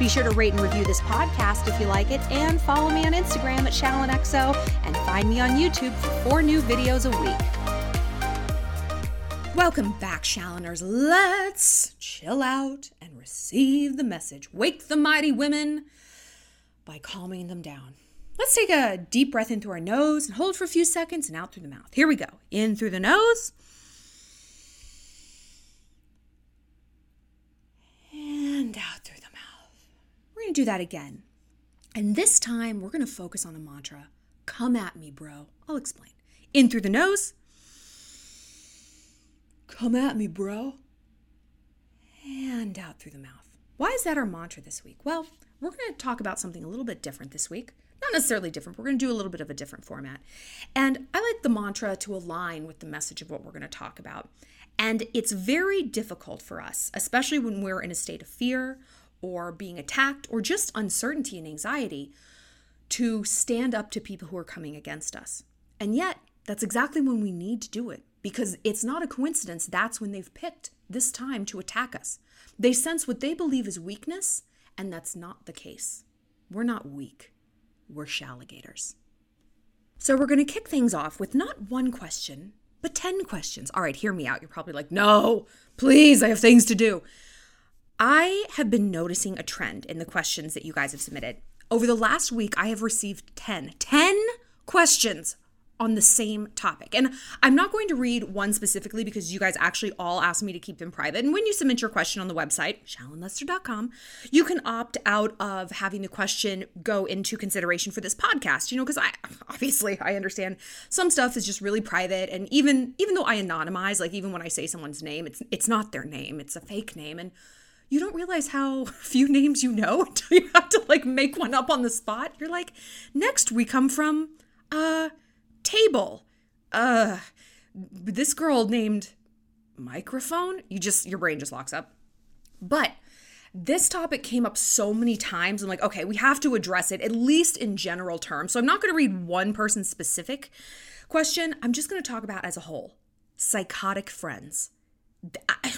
Be sure to rate and review this podcast if you like it, and follow me on Instagram at ShallonXO, and find me on YouTube for four new videos a week. Welcome back, Shalloners. Let's chill out and receive the message. Wake the mighty women by calming them down. Let's take a deep breath in through our nose and hold for a few seconds and out through the mouth. Here we go. In through the nose. And out through going to do that again. And this time, we're going to focus on the mantra Come at me, bro. I'll explain. In through the nose. Come at me, bro. And out through the mouth. Why is that our mantra this week? Well, we're going to talk about something a little bit different this week. Not necessarily different, we're going to do a little bit of a different format. And I like the mantra to align with the message of what we're going to talk about. And it's very difficult for us, especially when we're in a state of fear or being attacked or just uncertainty and anxiety, to stand up to people who are coming against us. And yet, that's exactly when we need to do it because it's not a coincidence that's when they've picked this time to attack us. They sense what they believe is weakness, and that's not the case. We're not weak, we're shalligators. So we're going to kick things off with not one question, but 10 questions. All right, hear me out. You're probably like, no, please, I have things to do. I have been noticing a trend in the questions that you guys have submitted. Over the last week, I have received 10, 10 questions on the same topic. And I'm not going to read one specifically because you guys actually all asked me to keep them private. And when you submit your question on the website, shallonlester.com, you can opt out of having the question go into consideration for this podcast, you know, because I obviously I understand some stuff is just really private. And even even though I anonymize, like even when I say someone's name, it's it's not their name, it's a fake name. And you don't realize how few names you know until you have to like make one up on the spot. You're like, next we come from uh table. Uh, this girl named microphone. You just, your brain just locks up. But this topic came up so many times. I'm like, okay, we have to address it, at least in general terms. So I'm not going to read one person's specific question. I'm just going to talk about as a whole psychotic friends. I,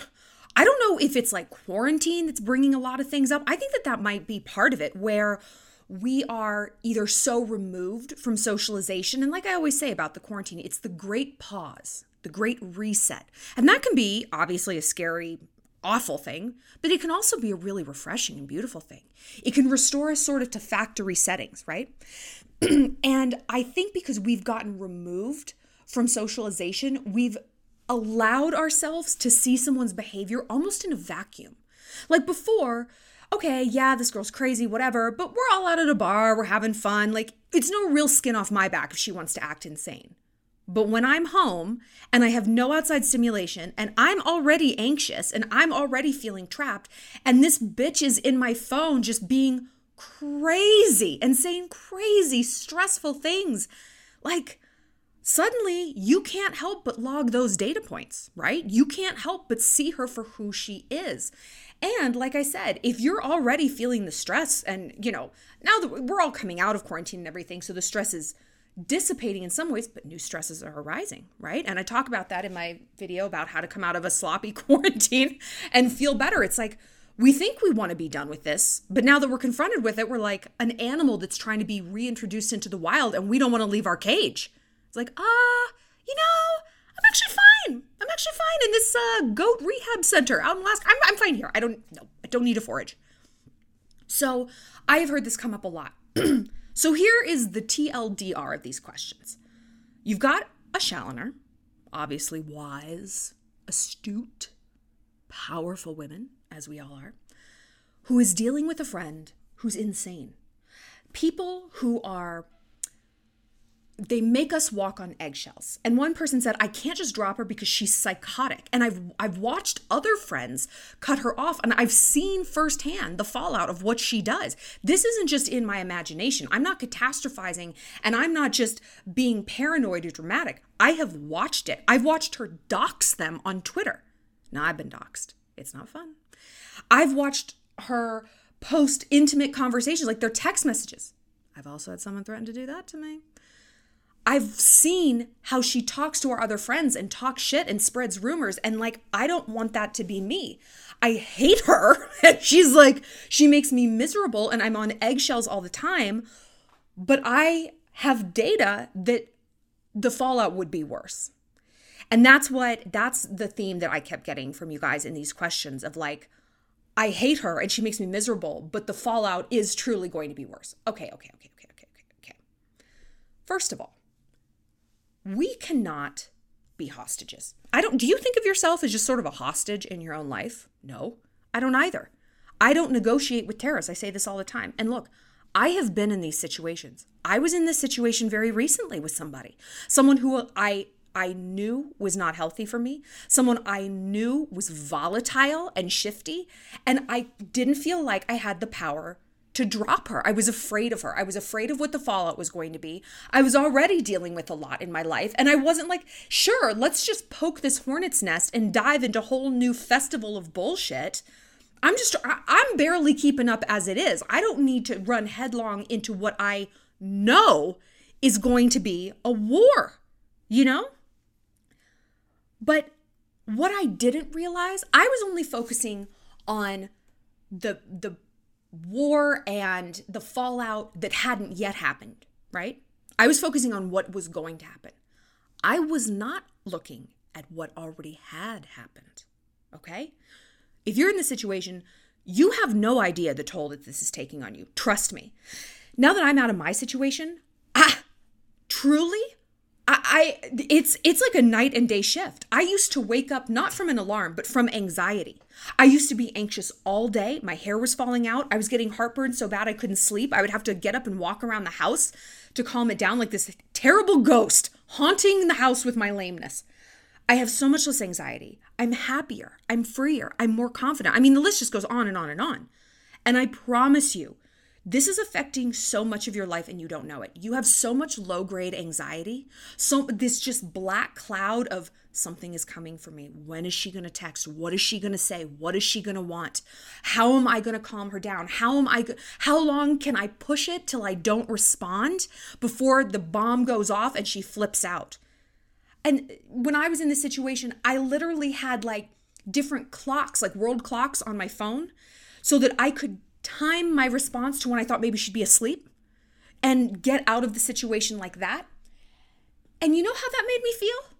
I don't know if it's like quarantine that's bringing a lot of things up. I think that that might be part of it, where we are either so removed from socialization. And like I always say about the quarantine, it's the great pause, the great reset. And that can be obviously a scary, awful thing, but it can also be a really refreshing and beautiful thing. It can restore us sort of to factory settings, right? and I think because we've gotten removed from socialization, we've allowed ourselves to see someone's behavior almost in a vacuum. Like before, okay, yeah, this girl's crazy, whatever, but we're all out at a bar, we're having fun. Like, it's no real skin off my back if she wants to act insane. But when I'm home and I have no outside stimulation and I'm already anxious and I'm already feeling trapped, and this bitch is in my phone just being crazy and saying crazy, stressful things, like, suddenly you can't help but log those data points, right? You can't help but see her for who she is. And like I said, if you're already feeling the stress, and you know, now that we're all coming out of quarantine and everything, so the stress is dissipating in some ways, but new stresses are arising, right? And I talk about that in my video about how to come out of a sloppy quarantine and feel better. It's like, we think we want to be done with this, but now that we're confronted with it, we're like an animal that's trying to be reintroduced into the wild and we don't want to leave our cage. It's like, ah, uh, you know, I'm actually fine. I'm actually fine in this uh, goat rehab center out in Alaska. I'm, I'm fine here. I don't no, I don't need to forage. So I have heard this come up a lot. so here is the TLDR of these questions. You've got a Shalloner, obviously wise, astute, powerful women, as we all are, who is dealing with a friend who's insane. People who are they make us walk on eggshells. And one person said, I can't just drop her because she's psychotic. And I've I've watched other friends cut her off and I've seen firsthand the fallout of what she does. This isn't just in my imagination. I'm not catastrophizing and I'm not just being paranoid or dramatic. I have watched it. I've watched her dox them on Twitter. Now I've been doxed. It's not fun. I've watched her post intimate conversations, like their text messages. I've also had someone threaten to do that to me. I've seen how she talks to our other friends and talks shit and spreads rumors. And like, I don't want that to be me. I hate her. She's like, she makes me miserable and I'm on eggshells all the time. But I have data that the fallout would be worse. And that's what, that's the theme that I kept getting from you guys in these questions of like, I hate her and she makes me miserable, but the fallout is truly going to be worse. Okay, okay, okay, okay, okay, okay. First of all, we cannot be hostages. I don't do you think of yourself as just sort of a hostage in your own life? No. I don't either. I don't negotiate with terrorists. I say this all the time. And look, I have been in these situations. I was in this situation very recently with somebody. Someone who I I knew was not healthy for me, someone I knew was volatile and shifty, and I didn't feel like I had the power to drop her. I was afraid of her. I was afraid of what the fallout was going to be. I was already dealing with a lot in my life, and I wasn't like, sure, let's just poke this hornet's nest and dive into a whole new festival of bullshit. I'm just, I'm barely keeping up as it is. I don't need to run headlong into what I know is going to be a war, you know? But what I didn't realize, I was only focusing on the the war and the fallout that hadn't yet happened, right? I was focusing on what was going to happen. I was not looking at what already had happened. Okay? If you're in this situation, you have no idea the toll that this is taking on you. Trust me. Now that I'm out of my situation, ah, truly, I, I it's it's like a night and day shift. I used to wake up not from an alarm, but from anxiety. I used to be anxious all day. My hair was falling out. I was getting heartburn so bad I couldn't sleep. I would have to get up and walk around the house to calm it down like this terrible ghost haunting the house with my lameness. I have so much less anxiety. I'm happier. I'm freer. I'm more confident. I mean, the list just goes on and on and on. And I promise you, this is affecting so much of your life and you don't know it. You have so much low grade anxiety. So this just black cloud of something is coming for me. When is she going to text? What is she going to say? What is she going to want? How am I going to calm her down? How am I how long can I push it till I don't respond before the bomb goes off and she flips out? And when I was in this situation, I literally had like different clocks, like world clocks on my phone so that I could time my response to when I thought maybe she'd be asleep and get out of the situation like that. And you know how that made me feel?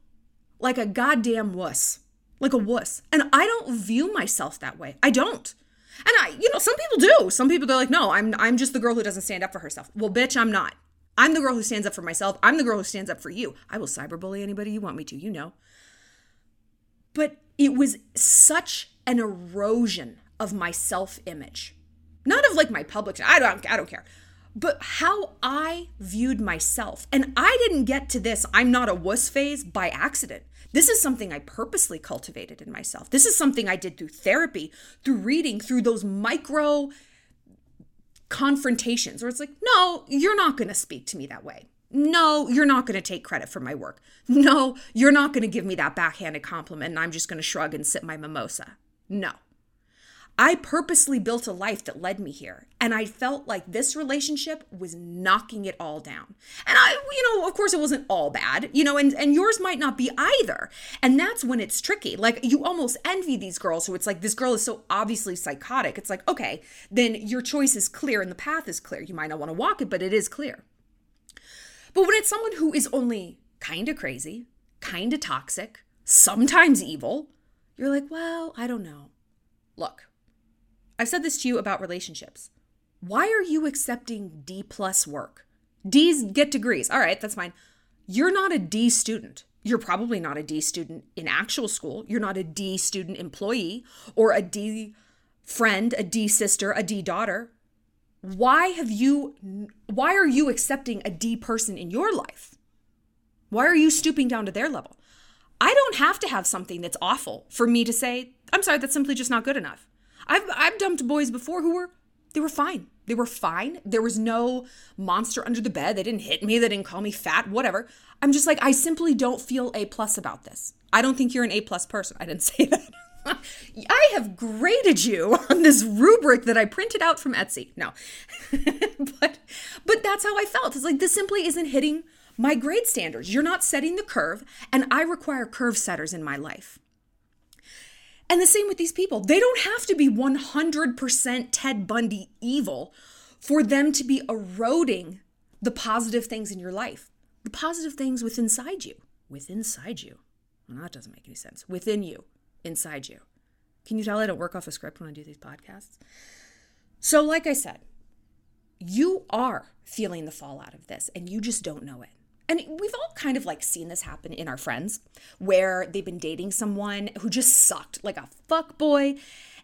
Like a goddamn wuss. Like a wuss. And I don't view myself that way. I don't. And I, you know, some people do. Some people they're like, no, I'm I'm just the girl who doesn't stand up for herself. Well, bitch, I'm not. I'm the girl who stands up for myself. I'm the girl who stands up for you. I will cyberbully anybody you want me to, you know. But it was such an erosion of my self-image not of like my public i don't i don't care but how i viewed myself and i didn't get to this i'm not a wuss phase by accident this is something i purposely cultivated in myself this is something i did through therapy through reading through those micro confrontations where it's like no you're not going to speak to me that way no, you're not going to take credit for my work. No, you're not going to give me that backhanded compliment and I'm just going to shrug and sip my mimosa. No. I purposely built a life that led me here. And I felt like this relationship was knocking it all down. And I, you know, of course it wasn't all bad, you know, and, and yours might not be either. And that's when it's tricky. Like you almost envy these girls who it's like, this girl is so obviously psychotic. It's like, okay, then your choice is clear and the path is clear. You might not want to walk it, but it is clear. But when it's someone who is only kind of crazy, kind of toxic, sometimes evil, you're like, well, I don't know. Look, I've said this to you about relationships. Why are you accepting D plus work? D's get degrees. All right, that's fine. You're not a D student. You're probably not a D student in actual school. You're not a D student employee or a D friend, a D sister, a D daughter. Why have you why are you accepting a D person in your life? Why are you stooping down to their level? I don't have to have something that's awful for me to say, I'm sorry, that's simply just not good enough. I've, I've dumped boys before who were, they were fine. They were fine. There was no monster under the bed. They didn't hit me. They didn't call me fat, whatever. I'm just like, I simply don't feel A plus about this. I don't think you're an A plus person. I didn't say that. I have graded you on this rubric that I printed out from Etsy. No. but but that's how I felt. It's like this simply isn't hitting my grade standards. You're not setting the curve, and I require curve setters in my life. And the same with these people. They don't have to be 100% Ted Bundy evil for them to be eroding the positive things in your life. The positive things within inside you. Within inside you. Well, that doesn't make any sense. Within you, inside you. Can you tell I don't work off a script when I do these podcasts? So, like I said, you are feeling the fallout of this and you just don't know it. And we've all kind of like seen this happen in our friends where they've been dating someone who just sucked like a fuck boy.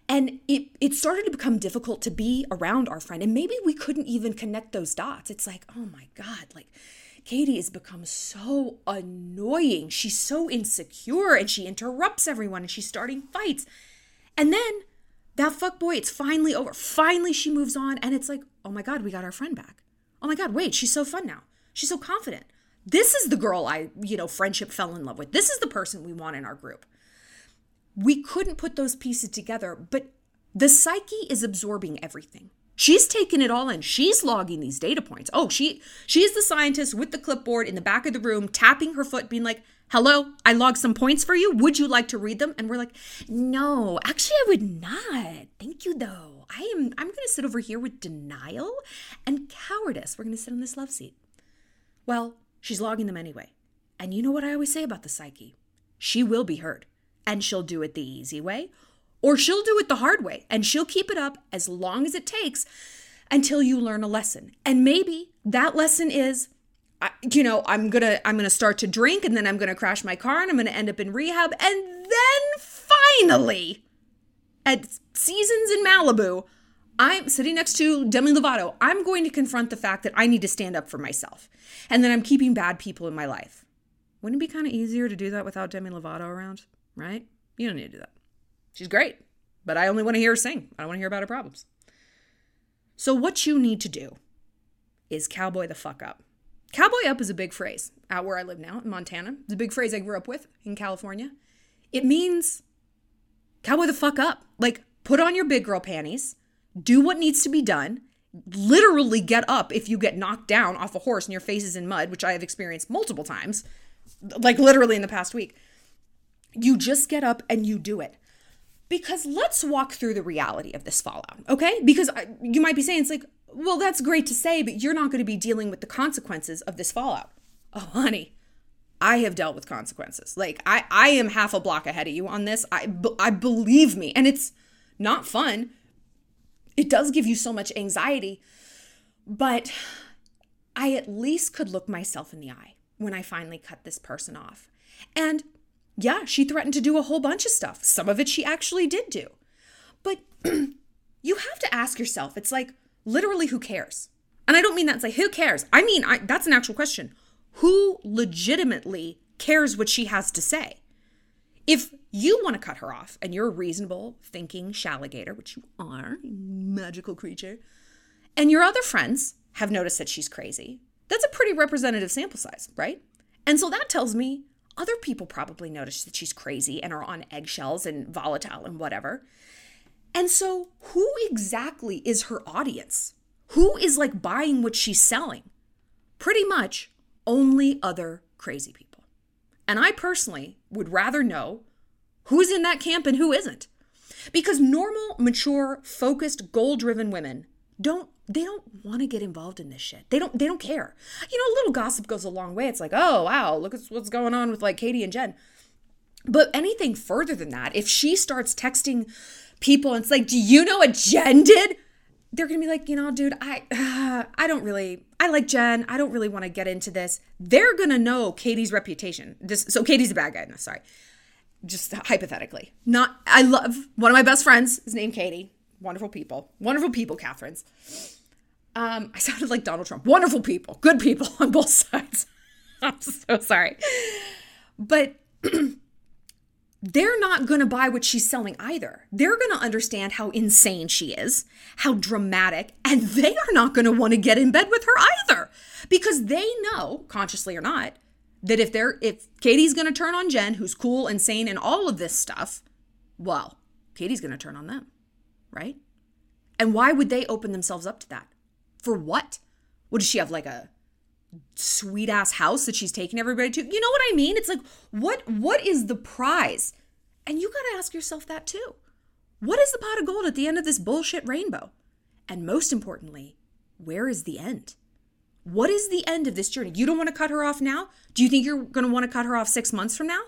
And it, it started to become difficult to be around our friend. And maybe we couldn't even connect those dots. It's like, oh my God, like Katie has become so annoying. She's so insecure and she interrupts everyone and she's starting fights. And then that fuck boy, it's finally over. Finally, she moves on. And it's like, oh my God, we got our friend back. Oh my God, wait, she's so fun now. She's so confident. This is the girl I, you know, friendship fell in love with. This is the person we want in our group. We couldn't put those pieces together, but the psyche is absorbing everything. She's taking it all in. She's logging these data points. Oh, she she's the scientist with the clipboard in the back of the room, tapping her foot, being like, "Hello, I logged some points for you. Would you like to read them?" And we're like, "No, actually, I would not. Thank you, though. I am. I'm going to sit over here with denial and cowardice. We're going to sit on this love seat." Well, She's logging them anyway. And you know what I always say about the psyche? She will be heard, and she'll do it the easy way, or she'll do it the hard way, and she'll keep it up as long as it takes until you learn a lesson. And maybe that lesson is you know, I'm to I'm to start to drink and then I'm to crash my car and I'm to end up in rehab and then finally at seasons in Malibu, I'm sitting next to Demi Lovato. I'm going to confront the fact that I need to stand up for myself and that I'm keeping bad people in my life. Wouldn't it be kind of easier to do that without Demi Lovato around? Right? You don't need to do that. She's great, but I only want to hear her sing. I don't want to hear about her problems. So, what you need to do is cowboy the fuck up. Cowboy up is a big phrase out where I live now in Montana. It's a big phrase I grew up with in California. It means cowboy the fuck up. Like, put on your big girl panties do what needs to be done, literally get up if you get knocked down off a horse and your face is in mud, which I have experienced multiple times, like literally in the past week. You just get up and you do it. Because let's walk through the reality of this fallout, okay? Because you might be saying, it's like, well, that's great to say, but you're not going to be dealing with the consequences of this fallout. Oh, honey, I have dealt with consequences. Like I, I am half a block ahead of you on this. I, I believe me, and it's not fun it does give you so much anxiety. But I at least could look myself in the eye when I finally cut this person off. And yeah, she threatened to do a whole bunch of stuff. Some of it she actually did do. But you have to ask yourself, it's like, literally, who cares? And I don't mean that's like, who cares? I mean, I, that's an actual question. Who legitimately cares what she has to say? If you want to cut her off and you're a reasonable thinking shalligator, which you are, magical creature, and your other friends have noticed that she's crazy, that's a pretty representative sample size, right? And so that tells me other people probably notice that she's crazy and are on eggshells and volatile and whatever. And so, who exactly is her audience? Who is like buying what she's selling? Pretty much only other crazy people. And I personally would rather know who's in that camp and who isn't. Because normal, mature, focused, goal-driven women don't they don't want to get involved in this shit. They don't they don't care. You know, a little gossip goes a long way. It's like, "Oh, wow, look at what's going on with like Katie and Jen." But anything further than that, if she starts texting people and it's like, "Do you know what Jen did?" They're gonna be like, you know, dude, I uh, I don't really I like Jen. I don't really want to get into this. They're gonna know Katie's reputation. This so Katie's a bad guy. No, sorry. Just hypothetically. Not I love one of my best friends is named Katie. Wonderful people. Wonderful people, Catherines. Um, I sounded like Donald Trump. Wonderful people. Good people on both sides. I'm so sorry. But they're not going to buy what she's selling either. They're going to understand how insane she is, how dramatic, and they are not going to want to get in bed with her either because they know, consciously or not, that if they're if Katie's going to turn on Jen, who's cool and sane and all of this stuff, well, Katie's going to turn on them, right? And why would they open themselves up to that? For what? What does she have like a sweet ass house that she's taking everybody to. You know what I mean? It's like what what is the prize? And you got to ask yourself that too. What is the pot of gold at the end of this bullshit rainbow? And most importantly, where is the end? What is the end of this journey? You don't want to cut her off now? Do you think you're going to want to cut her off 6 months from now?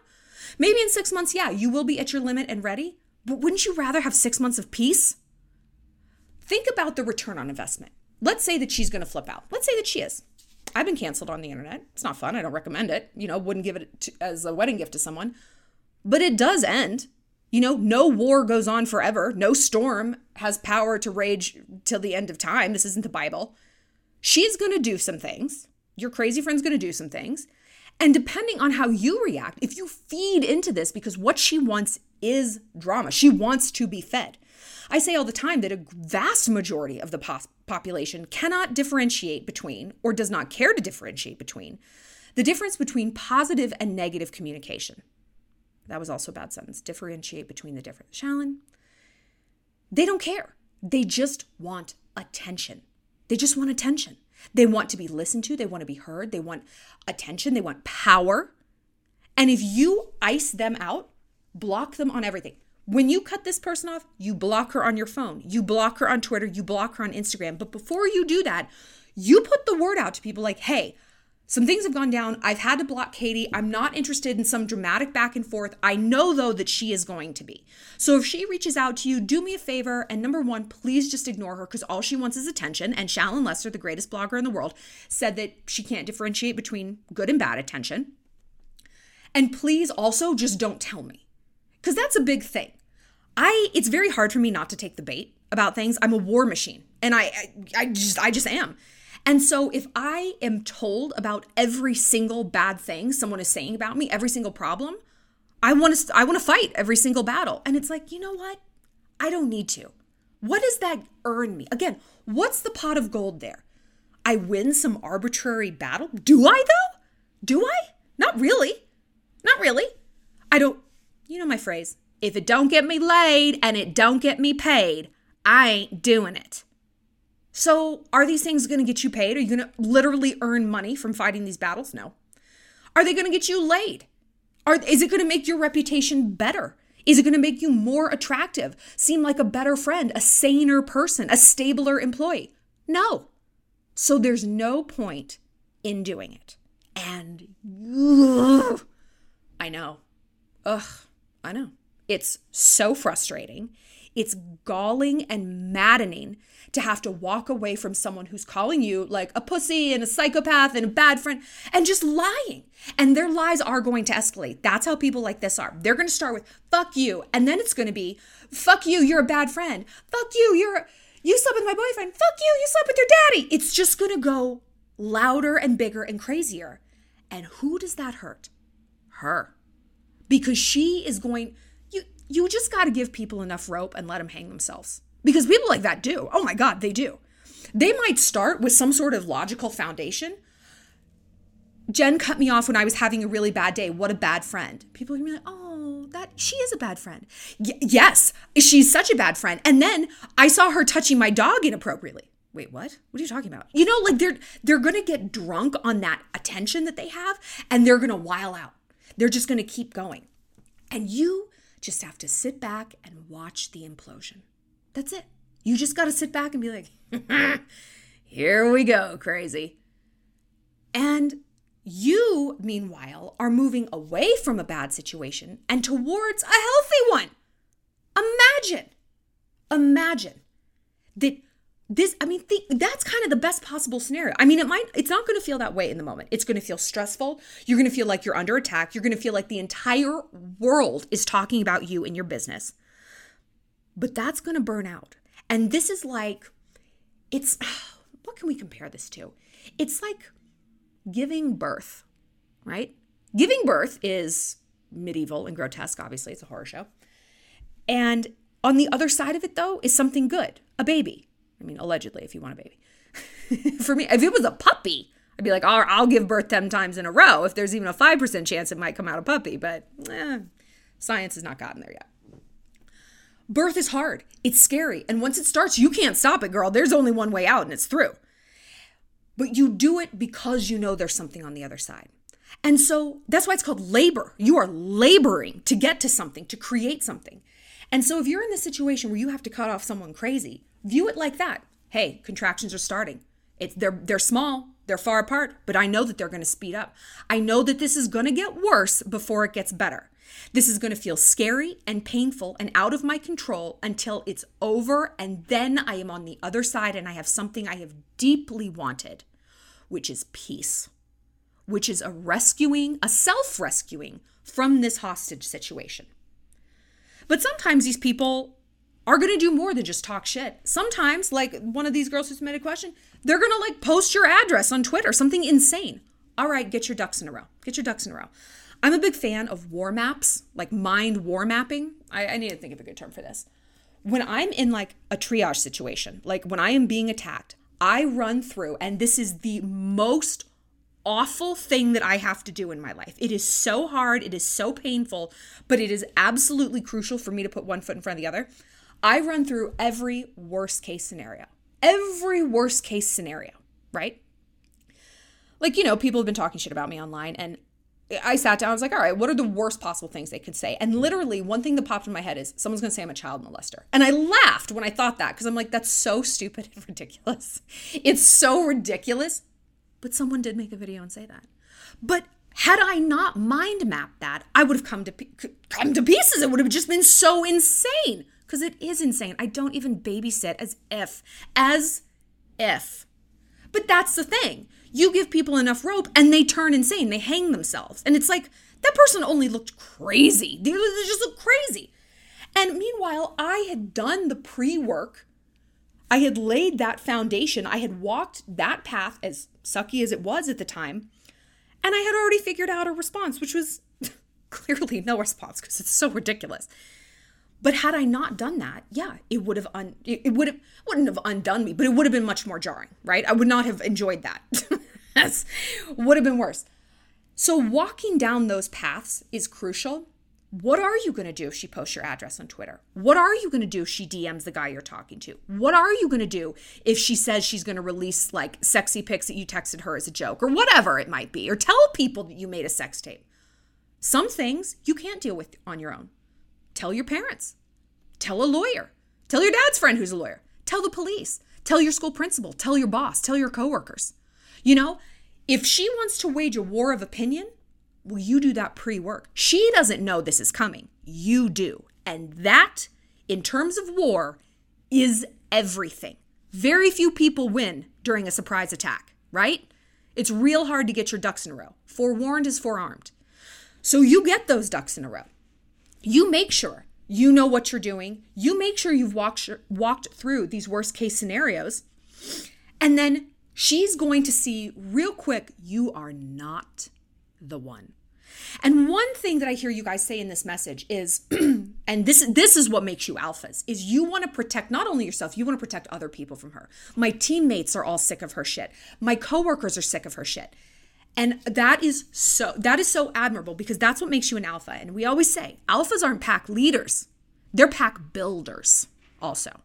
Maybe in 6 months, yeah, you will be at your limit and ready, but wouldn't you rather have 6 months of peace? Think about the return on investment. Let's say that she's going to flip out. Let's say that she is. I've been canceled on the internet. It's not fun. I don't recommend it. You know, wouldn't give it to, as a wedding gift to someone. But it does end. You know, no war goes on forever. No storm has power to rage till the end of time. This isn't the Bible. She's going to do some things. Your crazy friend's going to do some things. And depending on how you react, if you feed into this, because what she wants is drama, she wants to be fed. I say all the time that a vast majority of the pos- population cannot differentiate between, or does not care to differentiate between, the difference between positive and negative communication. That was also a bad sentence. Differentiate between the different. Shallon, they don't care. They just want attention. They just want attention. They want to be listened to. They want to be heard. They want attention. They want power. And if you ice them out, block them on everything. When you cut this person off, you block her on your phone, you block her on Twitter, you block her on Instagram. But before you do that, you put the word out to people like, hey, some things have gone down. I've had to block Katie. I'm not interested in some dramatic back and forth. I know, though, that she is going to be. So if she reaches out to you, do me a favor. And number one, please just ignore her because all she wants is attention. And Shallon Lester, the greatest blogger in the world, said that she can't differentiate between good and bad attention. And please also just don't tell me because that's a big thing. I it's very hard for me not to take the bait about things. I'm a war machine and I, I I, just I just am. And so if I am told about every single bad thing someone is saying about me, every single problem, I want to I want to fight every single battle. And it's like, you know what? I don't need to. What does that earn me? Again, what's the pot of gold there? I win some arbitrary battle? Do I though? Do I? Not really. Not really. I don't you know my phrase, if it don't get me laid and it don't get me paid, I ain't doing it. So, are these things going to get you paid? Are you going to literally earn money from fighting these battles? No. Are they going to get you laid? Are, is it going to make your reputation better? Is it going to make you more attractive, seem like a better friend, a saner person, a stabler employee? No. So there's no point in doing it. And ugh, I know. Ugh, I know. It's so frustrating. It's galling and maddening to have to walk away from someone who's calling you like a pussy and a psychopath and a bad friend and just lying. And their lies are going to escalate. That's how people like this are. They're going to start with fuck you and then it's going to be fuck you, you're a bad friend. Fuck you, you're you slept with my boyfriend. Fuck you, you slept with your daddy. It's just going to go louder and bigger and crazier. And who does that hurt? Her. Because she is going you just got to give people enough rope and let them hang themselves. Because people like that do. Oh my God, they do. They might start with some sort of logical foundation. Jen cut me off when I was having a really bad day. What a bad friend. People are gonna be like, oh, that she is a bad friend. Y- yes, she's such a bad friend. And then I saw her touching my dog inappropriately. Wait, what? What are you talking about? You know, like they're they're gonna get drunk on that attention that they have, and they're gonna while out. They're just gonna keep going. And you just have to sit back and watch the implosion. That's it. You just got to sit back and be like, here we go, crazy. And you, meanwhile, are moving away from a bad situation and towards a healthy one. Imagine, imagine that this i mean th- that's kind of the best possible scenario. I mean it might it's not going to feel that way in the moment. It's going to feel stressful. You're going to feel like you're under attack. You're going to feel like the entire world is talking about you and your business. But that's going to burn out. And this is like it's what can we compare this to? It's like giving birth right? Giving birth is medieval and grotesque, obviously, it's a horror show. And on the other side of it, though, is something good a baby. I mean, allegedly, if you want a baby. For me, if it was a puppy, I'd be like, oh, I'll give birth 10 times in a row if there's even a 5% chance it might come out a puppy. But eh, science has not gotten there yet. Birth is hard. It's scary. And once it starts, you can't stop it, girl. There's only one way out, and it's through. But you do it because you know there's something on the other side. And so that's why it's called labor. You are laboring to get to something, to create something. And so if you're in this situation where you have to cut off someone crazy, view it like that. Hey, contractions are starting. It's they're they're small, they're far apart, but I know that they're going to speed up. I know that this is going to get worse before it gets better. This is going to feel scary and painful and out of my control until it's over and then I am on the other side and I have something I have deeply wanted, which is peace which is a rescuing, a self rescuing from this hostage situation. But sometimes these people are going to do more than just talk shit. Sometimes, like one of these girls who submitted a question, they're going to like post your address on Twitter, something insane. All right, get your ducks in a row. Get your ducks in a row. I'm a big fan of war maps, like mind war mapping. I, I need to think of a good term for this. When I'm in like a triage situation, like when I am being attacked, I run through, and this is the most awful thing that I have to do in my life. It is so hard, it is so painful, but it is absolutely crucial for me to put one foot in front of the other. I run through every worst case scenario. Every worst case scenario, right? Like, you know, people have been talking shit about me online and I sat down, I was like, all right, what are the worst possible things they could say? And literally, one thing that popped in my head is someone's gonna say I'm a child molester. And I laughed when I thought that because I'm like, that's so stupid and ridiculous. It's so ridiculous but someone did make a video and say that. But had I not mind mapped that, I would have come to come to pieces. It would have just been so insane because it is insane. I don't even babysit as if as if. But that's the thing. You give people enough rope and they turn insane. They hang themselves. And it's like that person only looked crazy. They just look crazy. And meanwhile, I had done the pre-work I had laid that foundation. I had walked that path, as sucky as it was at the time, and I had already figured out a response, which was clearly no response because it's so ridiculous. But had I not done that, yeah, it would have un- it would have wouldn't have undone me, but it would have been much more jarring, right? I would not have enjoyed that. That's would have been worse. So walking down those paths is crucial what are you going to do if she posts your address on Twitter? What are you going to do if she DMs the guy you're talking to? What are you going to do if she says she's going to release like sexy pics that you texted her as a joke or whatever it might be, or tell people that you made a sex tape? Some things you can't deal with on your own. Tell your parents, tell a lawyer, tell your dad's friend who's a lawyer, tell the police, tell your school principal, tell your boss, tell your coworkers. You know, if she wants to wage a war of opinion, well, you do that pre work. She doesn't know this is coming. You do. And that, in terms of war, is everything. Very few people win during a surprise attack, right? It's real hard to get your ducks in a row. Forewarned is forearmed. So you get those ducks in a row. You make sure you know what you're doing. You make sure you've walked walked through these worst case scenarios. And then she's going to see real quick you are not the one. And one thing that I hear you guys say in this message is, and this is this is what makes you alphas, is you want to protect not only yourself, you want to protect other people from her. My teammates are all sick of her shit. My coworkers are sick of her shit. And that is so that is so admirable because that's what makes you an alpha. And we always say alphas aren't pack leaders. They're pack builders also.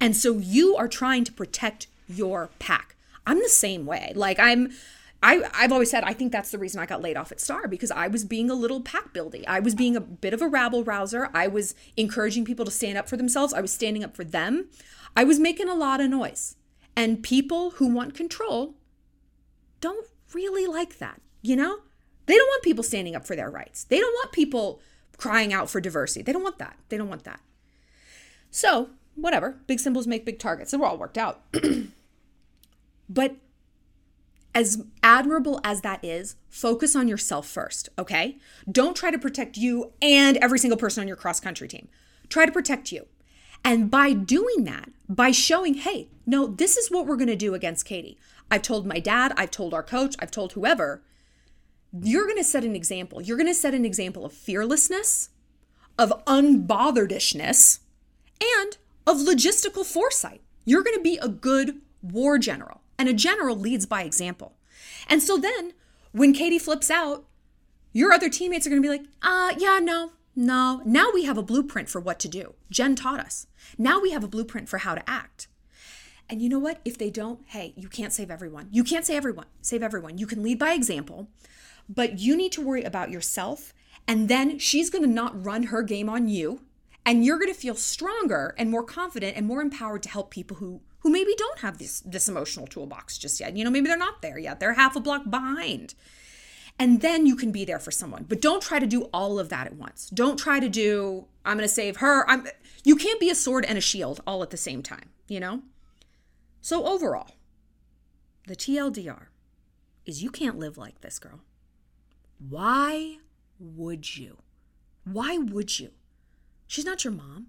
And so you are trying to protect your pack. I'm the same way. Like I'm I, I've always said I think that's the reason I got laid off at Star because I was being a little pack buildy. I was being a bit of a rabble rouser. I was encouraging people to stand up for themselves. I was standing up for them. I was making a lot of noise. And people who want control don't really like that, you know? They don't want people standing up for their rights. They don't want people crying out for diversity. They don't want that. They don't want that. So, whatever. Big symbols make big targets. We're all worked out. but as admirable as that is, focus on yourself first, okay? Don't try to protect you and every single person on your cross country team. Try to protect you. And by doing that, by showing, hey, no, this is what we're gonna do against Katie. I've told my dad, I've told our coach, I've told whoever, you're going to set an example. You're going to set an example of fearlessness, of unbotheredishness, and of logistical foresight. You're going to be a good war general, and a general leads by example. And so then, when Katie flips out, your other teammates are going to be like, uh, yeah, no, no. Now we have a blueprint for what to do. Jen taught us. Now we have a blueprint for how to act. And you know what? If they don't, hey, you can't save everyone. You can't save everyone. Save everyone. You can lead by example, but you need to worry about yourself. And then she's going to not run her game on you. And you're going to feel stronger and more confident and more empowered to help people who who maybe don't have this this emotional toolbox just yet. You know, maybe they're not there yet. They're half a block behind. And then you can be there for someone. But don't try to do all of that at once. Don't try to do I'm to save her. I'm you can't be a sword and a shield all at the same time, you know? So overall, the TLDR is you can't live like this, girl. Why would you? Why would you? She's not your mom.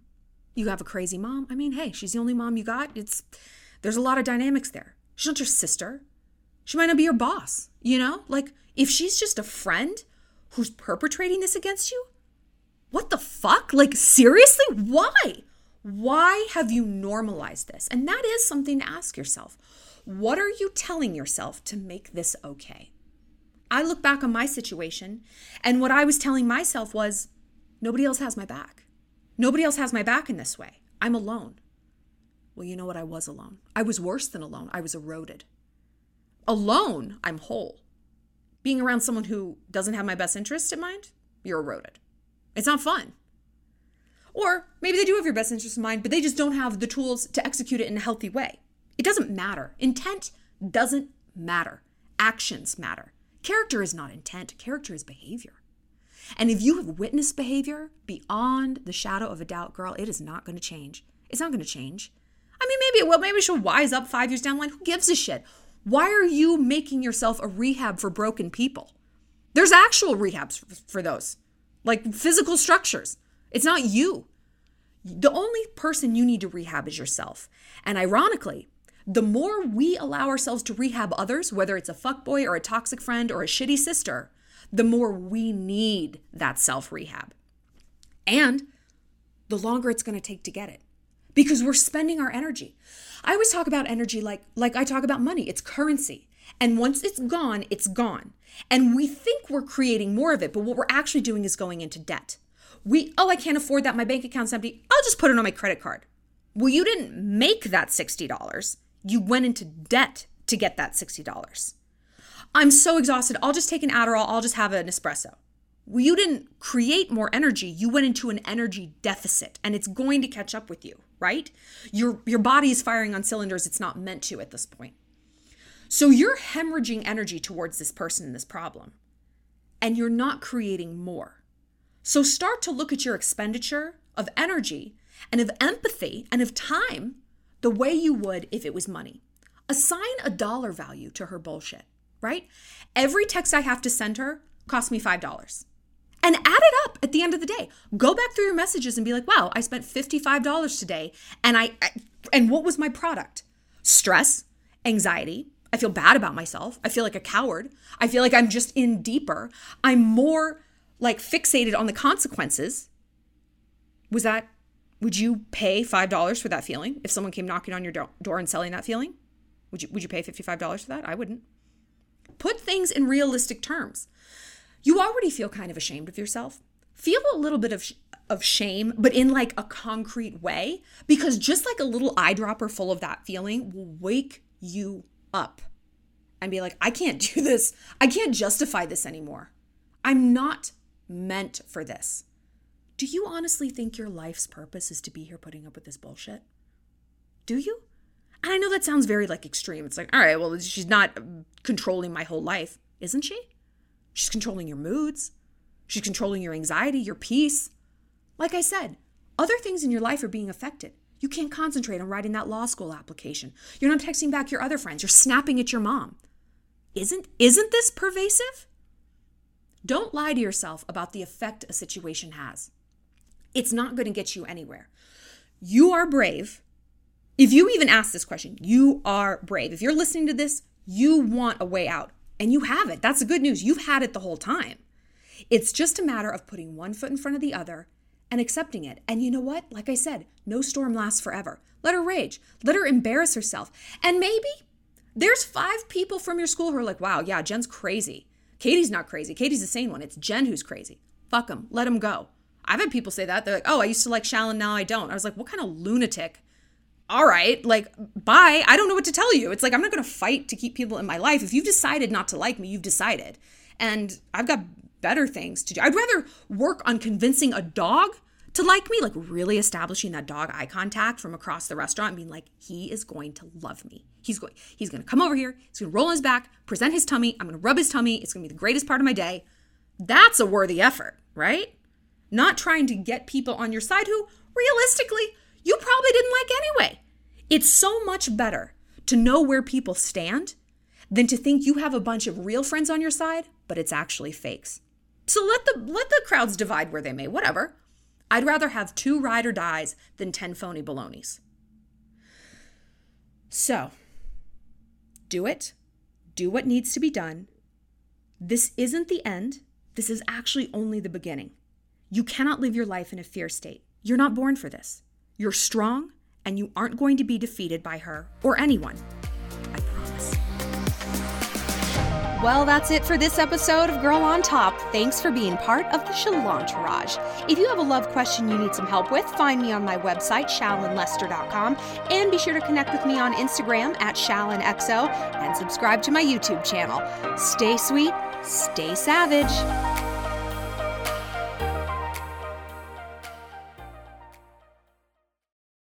You have a crazy mom. I mean, hey, she's the only mom you got. It's there's a lot of dynamics there. She's not your sister. She might not be your boss, you know? Like if she's just a friend who's perpetrating this against you, what the fuck? Like seriously? Why? Why have you normalized this? And that is something to ask yourself. What are you telling yourself to make this okay? I look back on my situation, and what I was telling myself was nobody else has my back. Nobody else has my back in this way. I'm alone. Well, you know what? I was alone. I was worse than alone. I was eroded. Alone, I'm whole. Being around someone who doesn't have my best interest in mind, you're eroded. It's not fun. Or maybe they do have your best interest in mind, but they just don't have the tools to execute it in a healthy way. It doesn't matter. Intent doesn't matter. Actions matter. Character is not intent, character is behavior. And if you have witnessed behavior beyond the shadow of a doubt, girl, it is not going to change. It's not going to change. I mean, maybe it will. Maybe she'll wise up five years down the line. Who gives a shit? Why are you making yourself a rehab for broken people? There's actual rehabs for those, like physical structures. It's not you. The only person you need to rehab is yourself. And ironically, the more we allow ourselves to rehab others, whether it's a fuckboy or a toxic friend or a shitty sister, the more we need that self rehab. And the longer it's going to take to get it because we're spending our energy. I always talk about energy like like I talk about money. It's currency. And once it's gone, it's gone. And we think we're creating more of it, but what we're actually doing is going into debt. We oh, I can't afford that. My bank account's empty. I'll just put it on my credit card. Well, you didn't make that $60. You went into debt to get that $60. I'm so exhausted. I'll just take an Adderall. I'll just have an espresso. Well, you didn't create more energy. You went into an energy deficit and it's going to catch up with you, right? Your your body is firing on cylinders it's not meant to at this point. So you're hemorrhaging energy towards this person and this problem. And you're not creating more. So start to look at your expenditure of energy and of empathy and of time the way you would if it was money. Assign a dollar value to her bullshit, right? Every text I have to send her costs me $5. And add it up at the end of the day. Go back through your messages and be like, "Wow, I spent $55 today and I and what was my product? Stress, anxiety, I feel bad about myself. I feel like a coward. I feel like I'm just in deeper. I'm more like fixated on the consequences. Was that, would you pay $5 for that feeling if someone came knocking on your do- door and selling that feeling? Would you, would you pay $55 for that? I wouldn't. Put things in realistic terms. You already feel kind of ashamed of yourself. Feel a little bit of, sh- of shame, but in like a concrete way, because just like a little eyedropper full of that feeling will wake you up and be like, I can't do this. I can't justify this anymore. I'm not meant for this. Do you honestly think your life's purpose is to be here putting up with this bullshit? Do you? And I know that sounds very like extreme. It's like, all right, well, she's not controlling my whole life, isn't she? She's controlling your moods. She's controlling your anxiety, your peace. Like I said, other things in your life are being affected. You can't concentrate on writing that law school application. You're not texting back your other friends. You're snapping at your mom. Isn't isn't this pervasive? Don't lie to yourself about the effect a situation has. It's not going to get you anywhere. You are brave. If you even ask this question, you are brave. If you're listening to this, you want a way out. And you have it. That's the good news. You've had it the whole time. It's just a matter of putting one foot in front of the other and accepting it. And you know what? Like I said, no storm lasts forever. Let her rage, let her embarrass herself. And maybe there's five people from your school who are like, wow, yeah, Jen's crazy. Katie's not crazy. Katie's the sane one. It's Jen who's crazy. Fuck them. Let them go. I've had people say that. They're like, oh, I used to like Shallon, now I don't. I was like, what kind of lunatic? All right, like, bye. I don't know what to tell you. It's like, I'm not going to fight to keep people in my life. If you've decided not to like me, you've decided. And I've got better things to do. I'd rather work on convincing a dog to like me, like really establishing that dog eye contact from across the restaurant being like, he is going to love me. He's going, he's going to come over here. He's going to roll on his back, present his tummy. I'm going to rub his tummy. It's going to be the greatest part of my day. That's a worthy effort, right? Not trying to get people on your side who realistically you probably didn't like anyway. It's so much better to know where people stand than to think you have a bunch of real friends on your side, but it's actually fakes. So let the let the crowds divide where they may, whatever. I'd rather have two ride or dies than 10 phony balonies. So, do it. Do what needs to be done. This isn't the end. This is actually only the beginning. You cannot live your life in a fear state. You're not born for this. You're strong, and you aren't going to be defeated by her or anyone. I promise. Well, that's it for this episode of Girl on Top. Thanks for being part of the Shallontourage. If you have a love question you need some help with, find me on my website, shallonlester.com, and be sure to connect with me on Instagram at shallonxo and subscribe to my YouTube channel. Stay sweet, stay savage.